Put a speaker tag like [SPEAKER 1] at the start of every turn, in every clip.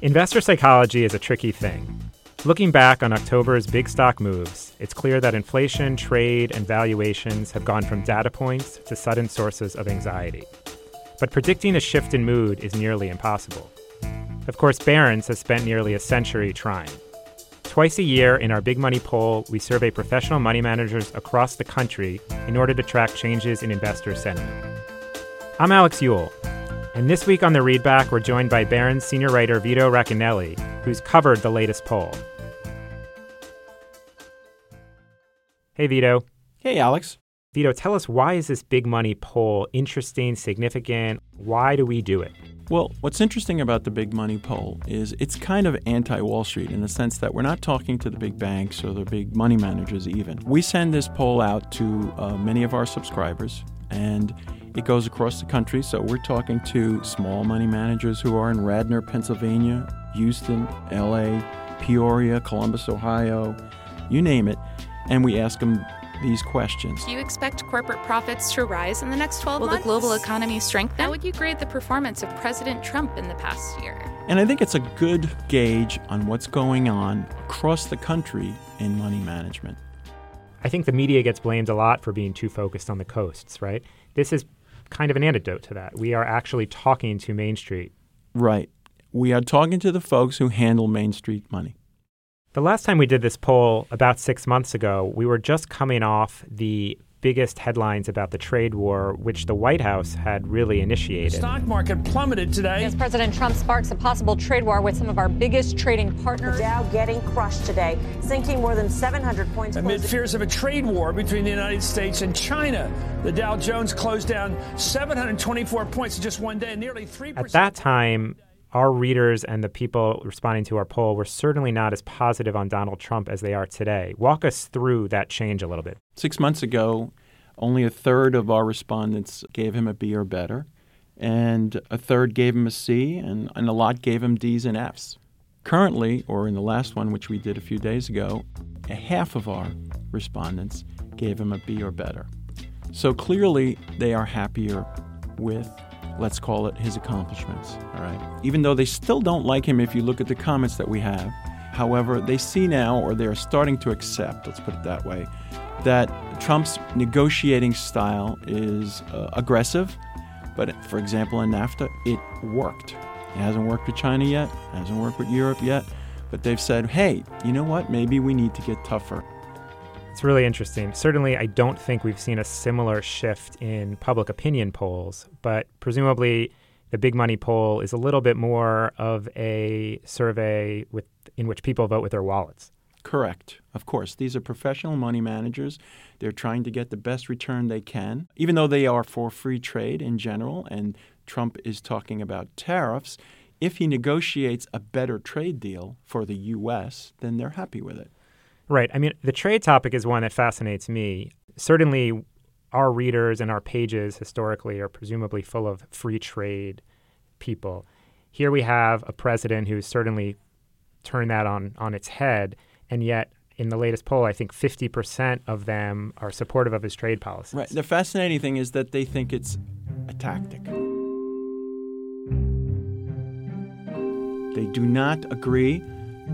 [SPEAKER 1] Investor psychology is a tricky thing. Looking back on October's big stock moves, it's clear that inflation, trade, and valuations have gone from data points to sudden sources of anxiety. But predicting a shift in mood is nearly impossible. Of course, Barron's has spent nearly a century trying. Twice a year in our Big Money poll, we survey professional money managers across the country in order to track changes in investor sentiment. I'm Alex Eule, and this week on the Readback, we're joined by Barron's senior writer Vito Racanelli, who's covered the latest poll. Hey, Vito.
[SPEAKER 2] Hey, Alex.
[SPEAKER 1] Vito, tell us why is this big money poll interesting, significant? Why do we do it?
[SPEAKER 2] Well, what's interesting about the big money poll is it's kind of anti Wall Street in the sense that we're not talking to the big banks or the big money managers, even. We send this poll out to uh, many of our subscribers, and it goes across the country. So we're talking to small money managers who are in Radnor, Pennsylvania, Houston, LA, Peoria, Columbus, Ohio, you name it. And we ask them these questions.
[SPEAKER 3] Do you expect corporate profits to rise in the next 12
[SPEAKER 4] Will
[SPEAKER 3] months?
[SPEAKER 4] Will the global economy strengthen?
[SPEAKER 3] How would you grade the performance of President Trump in the past year?
[SPEAKER 2] And I think it's a good gauge on what's going on across the country in money management.
[SPEAKER 1] I think the media gets blamed a lot for being too focused on the coasts, right? This is kind of an antidote to that. We are actually talking to Main Street.
[SPEAKER 2] Right. We are talking to the folks who handle Main Street money.
[SPEAKER 1] The last time we did this poll, about six months ago, we were just coming off the biggest headlines about the trade war, which the White House had really initiated.
[SPEAKER 5] The Stock market plummeted today.
[SPEAKER 6] As President Trump sparks a possible trade war with some of our biggest trading partners.
[SPEAKER 7] The Dow getting crushed today, sinking more than 700 points.
[SPEAKER 5] Amid fears of a trade war between the United States and China, the Dow Jones closed down 724 points in just one day, nearly 3%.
[SPEAKER 1] At that time, our readers and the people responding to our poll were certainly not as positive on Donald Trump as they are today. Walk us through that change a little bit.
[SPEAKER 2] Six months ago, only a third of our respondents gave him a B or better, and a third gave him a C, and, and a lot gave him D's and F's. Currently, or in the last one, which we did a few days ago, a half of our respondents gave him a B or better. So clearly, they are happier with let's call it his accomplishments. All right. Even though they still don't like him if you look at the comments that we have. However, they see now, or they're starting to accept, let's put it that way, that Trump's negotiating style is uh, aggressive. But for example, in NAFTA, it worked. It hasn't worked with China yet, hasn't worked with Europe yet. But they've said, hey, you know what? Maybe we need to get tougher.
[SPEAKER 1] It's really interesting. Certainly, I don't think we've seen a similar shift in public opinion polls, but presumably the big money poll is a little bit more of a survey with in which people vote with their wallets.
[SPEAKER 2] Correct. Of course, these are professional money managers. They're trying to get the best return they can, even though they are for free trade in general and Trump is talking about tariffs. If he negotiates a better trade deal for the US, then they're happy with it.
[SPEAKER 1] Right. I mean, the trade topic is one that fascinates me. Certainly, our readers and our pages historically are presumably full of free trade people. Here we have a president who's certainly turned that on, on its head, and yet in the latest poll, I think 50% of them are supportive of his trade policies.
[SPEAKER 2] Right. The fascinating thing is that they think it's a tactic. They do not agree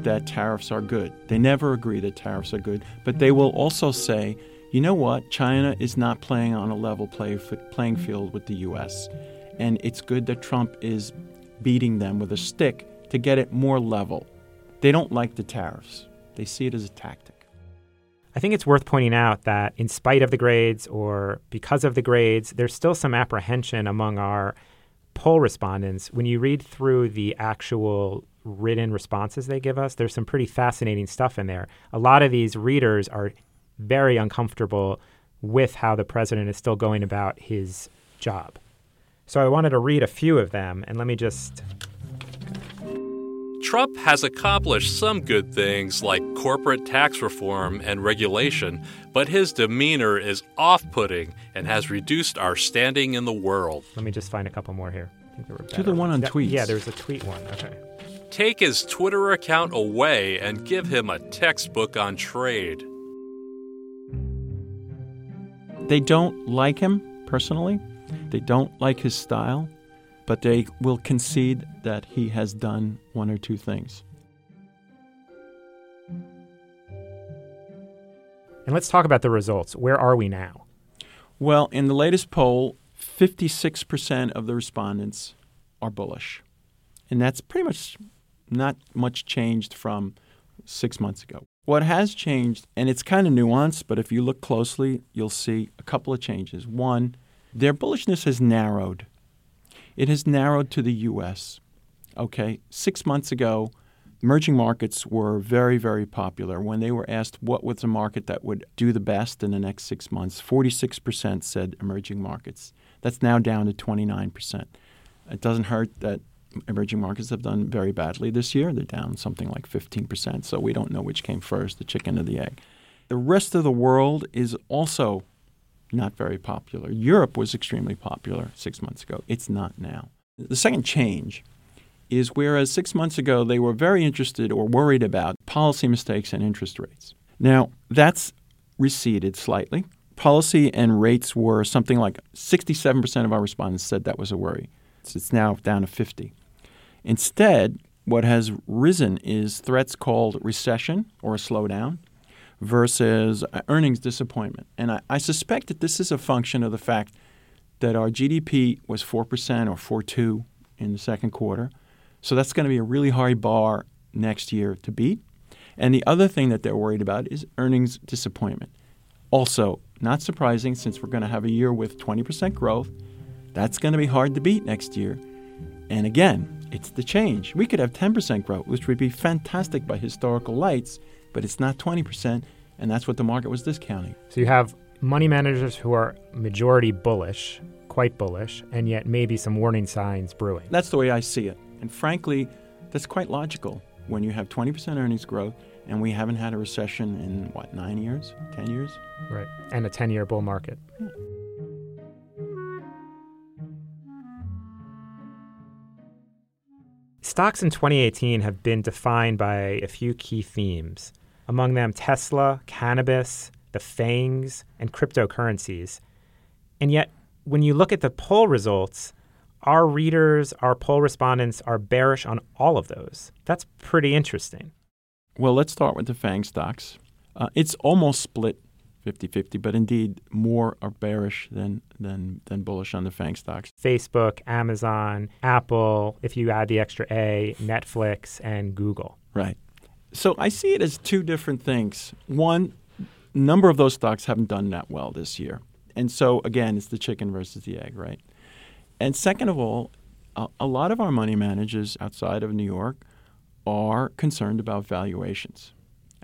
[SPEAKER 2] that tariffs are good. They never agree that tariffs are good, but they will also say, you know what, China is not playing on a level play, playing field with the U.S., and it's good that Trump is beating them with a stick to get it more level. They don't like the tariffs, they see it as a tactic.
[SPEAKER 1] I think it's worth pointing out that, in spite of the grades or because of the grades, there's still some apprehension among our poll respondents. When you read through the actual written responses they give us, there's some pretty fascinating stuff in there. A lot of these readers are very uncomfortable with how the president is still going about his job. So I wanted to read a few of them, and let me just.
[SPEAKER 8] Trump has accomplished some good things like corporate tax reform and regulation, but his demeanor is off putting and has reduced our standing in the world.
[SPEAKER 1] Let me just find a couple more here. I think there were
[SPEAKER 2] Do the one on
[SPEAKER 1] That-
[SPEAKER 2] tweets.
[SPEAKER 1] Yeah, there's a tweet one. Okay.
[SPEAKER 8] Take his Twitter account away and give him a textbook on trade.
[SPEAKER 2] They don't like him personally, they don't like his style, but they will concede that he has done one or two things.
[SPEAKER 1] And let's talk about the results. Where are we now?
[SPEAKER 2] Well, in the latest poll, 56% of the respondents are bullish. And that's pretty much not much changed from six months ago. What has changed, and it's kind of nuanced, but if you look closely, you'll see a couple of changes. One, their bullishness has narrowed. It has narrowed to the U.S. Okay, six months ago, emerging markets were very, very popular. When they were asked what was a market that would do the best in the next six months, 46% said emerging markets. That's now down to 29%. It doesn't hurt that emerging markets have done very badly this year. They're down something like 15%. So we don't know which came first, the chicken or the egg. The rest of the world is also not very popular. Europe was extremely popular six months ago. It's not now. The second change is whereas six months ago they were very interested or worried about policy mistakes and interest rates. Now, that's receded slightly. Policy and rates were something like 67% of our respondents said that was a worry. It's now down to 50. Instead, what has risen is threats called recession or a slowdown versus uh, earnings disappointment. And I, I, suspect that this is a function of the fact that our GDP was 4% or 4.2 in the second quarter. So that's going to be a really high bar next year to beat. And the other thing that they're worried about is earnings disappointment. Also, not surprising since we're going to have a year with 20% growth. That's going to be hard to beat next year. And again, it's the change. We could have 10% growth, which would be fantastic by historical lights, but it's not 20%, and that's what the market was discounting.
[SPEAKER 1] So you have money managers who are majority bullish, quite bullish, and yet maybe some warning signs brewing.
[SPEAKER 2] That's the way I see it. And frankly, that's quite logical when you have 20% earnings growth and we haven't had a recession in what, nine years, 10 years?
[SPEAKER 1] Right. And a 10 year bull market.
[SPEAKER 2] Yeah.
[SPEAKER 1] Stocks in 2018 have been defined by a few key themes, among them Tesla, cannabis, the FANGs, and cryptocurrencies. And yet, when you look at the poll results, our readers, our poll respondents are bearish on all of those. That's pretty interesting.
[SPEAKER 2] Well, let's start with the FANG stocks. Uh, it's almost split 50-50, but indeed more are bearish than than than bullish on the FANG stocks.
[SPEAKER 1] Facebook, Amazon, Apple, if you add the extra A, Netflix and Google.
[SPEAKER 2] Right. So I see it as two different things. One, number of those stocks haven't done that well this year. And so again, it's the chicken versus the egg, right? And second of all, a, a lot of our money managers outside of New York are concerned about valuations.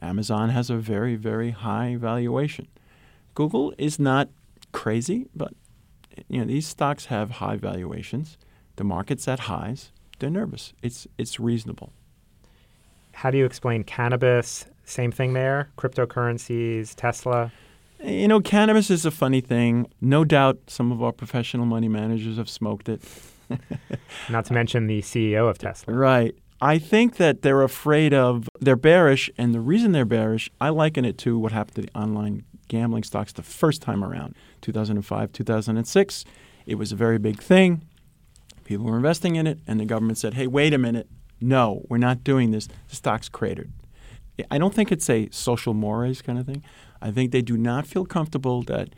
[SPEAKER 2] Amazon has a very, very high valuation. Google is not crazy, but you know these stocks have high valuations. The market's at highs. They're nervous. It's it's reasonable.
[SPEAKER 1] How do you explain cannabis? Same thing there. Cryptocurrencies, Tesla.
[SPEAKER 2] You know, cannabis is a funny thing. No doubt, some of our professional money managers have smoked it.
[SPEAKER 1] Not to mention the CEO of Tesla.
[SPEAKER 2] Right. I think that they're afraid of, they're bearish, and the reason they're bearish, I liken it to what happened to the online gambling stocks the first time around, 2005, 2006. It was a very big thing. People were investing in it, and the government said, hey, wait a minute. No, we're not doing this. The stock's cratered. I don't think it's a social mores kind of thing. I think they do not feel comfortable that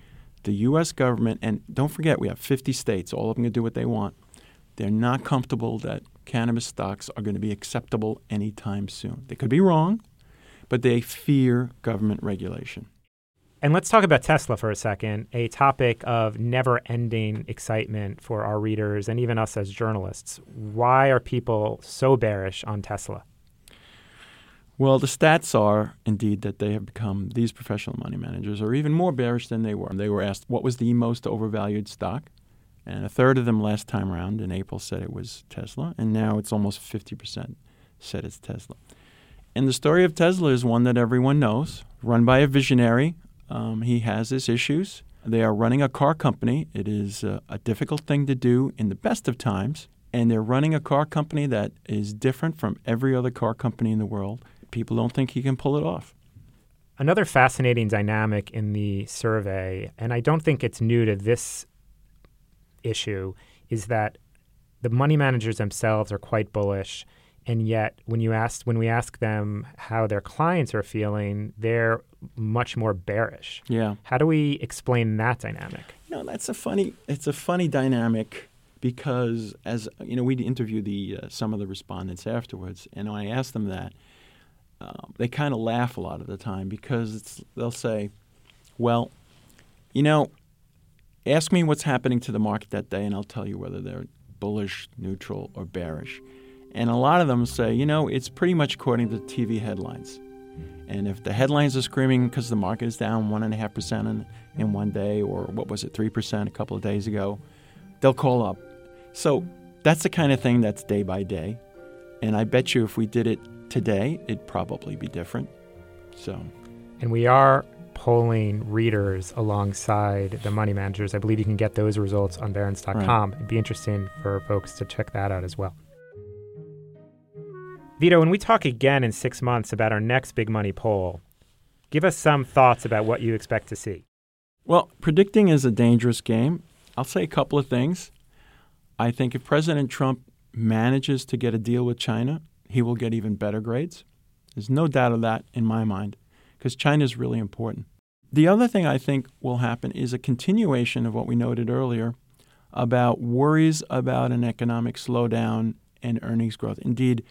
[SPEAKER 2] the U.S. government, and don't forget, we have 50 states, all of them can do what they want. They're not comfortable that cannabis stocks are going to be acceptable anytime soon. They could be wrong, but they fear government regulation.
[SPEAKER 1] And let's talk about Tesla for a second, a topic of never ending excitement for our readers and even us as journalists. Why are people so bearish on Tesla?
[SPEAKER 2] Well, the stats are indeed that they have become, these professional money managers are even more bearish than they were. They were asked what was the most overvalued stock. And a third of them last time around in April said it was Tesla, and now it's almost 50% said it's Tesla. And the story of Tesla is one that everyone knows, run by a visionary. Um, he has his issues. They are running a car company. It is a, a difficult thing to do in the best of times. And they're running a car company that is different from every other car company in the world. People don't think he can pull it off.
[SPEAKER 1] Another fascinating dynamic in the survey, and I don't think it's new to this issue is that the money managers themselves are quite bullish. And yet, when you ask when we ask them how their clients are feeling, they're much more bearish.
[SPEAKER 2] Yeah.
[SPEAKER 1] How do we explain that dynamic?
[SPEAKER 2] You know, that's a funny. It's a funny dynamic because, as you know, we interviewed the uh, some of the respondents afterwards, and I asked them that. Um, they kind of laugh a lot of the time because they'll say, "Well, you know, ask me what's happening to the market that day, and I'll tell you whether they're bullish, neutral, or bearish." And a lot of them say, you know, it's pretty much according to TV headlines. And if the headlines are screaming because the market is down 1.5% in, in one day, or what was it, 3% a couple of days ago, they'll call up. So that's the kind of thing that's day by day. And I bet you if we did it today, it'd probably be different. So.
[SPEAKER 1] And we are polling readers alongside the money managers. I believe you can get those results on Barron's.com. Right. It'd be interesting for folks to check that out as well. Vito, when we talk again in six months about our next big money poll, give us some thoughts about what you expect to see.
[SPEAKER 2] Well, predicting is a dangerous game. I'll say a couple of things. I think if President Trump manages to get a deal with China, he will get even better grades. There's no doubt of that in my mind, because China is really important. The other thing I think will happen is a continuation of what we noted earlier about worries about an economic slowdown and earnings growth. Indeed,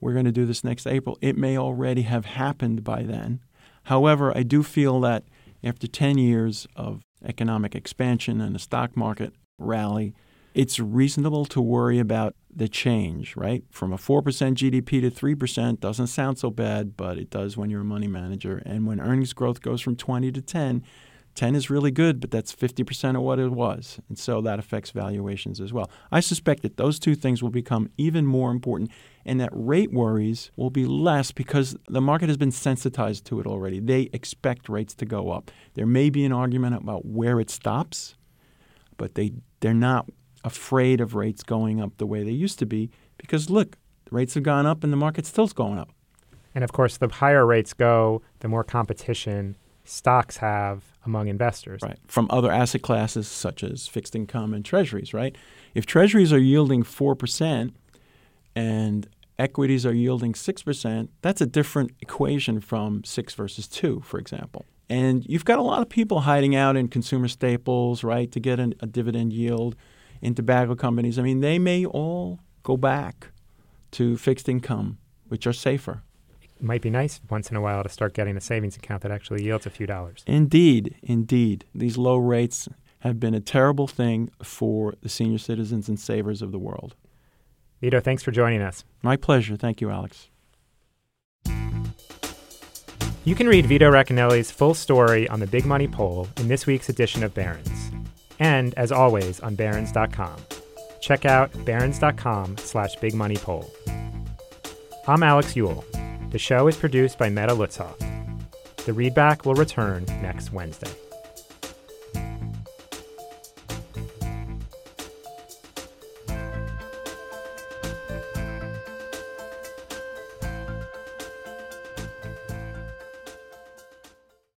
[SPEAKER 2] we're going to do this next April. It may already have happened by then. However, I do feel that after 10 years of economic expansion and a stock market rally, it's reasonable to worry about the change, right? From a 4% GDP to 3% doesn't sound so bad, but it does when you're a money manager. And when earnings growth goes from 20 to 10, 10 is really good, but that's 50% of what it was. And so that affects valuations as well. I suspect that those two things will become even more important and that rate worries will be less because the market has been sensitized to it already. They expect rates to go up. There may be an argument about where it stops, but they, they're not afraid of rates going up the way they used to be because look, rates have gone up and the market still's going up.
[SPEAKER 1] And of course, the higher rates go, the more competition stocks have among investors.
[SPEAKER 2] Right. From other asset classes such as fixed income and treasuries, right? If treasuries are yielding 4% and equities are yielding 6%, that's a different equation from 6 versus 2, for example. And you've got a lot of people hiding out in consumer staples, right, to get an, a dividend yield in tobacco companies. I mean, they may all go back to fixed income, which are safer It
[SPEAKER 1] might be nice once in a while to start getting a savings account that actually yields a few dollars.
[SPEAKER 2] Indeed, indeed. These low rates have been a terrible thing for the senior citizens and savers of the world.
[SPEAKER 1] Vito, thanks for joining us.
[SPEAKER 2] My pleasure. Thank you, Alex.
[SPEAKER 1] You can read Vito Racanelli's full story on the Big Money poll in this week's edition of Barron's, and as always on Barron's.com. Check out Barron's.com slash Big Money Poll. I'm Alex Eule. The show is produced by Meta Lutzoff. The readback will return next Wednesday.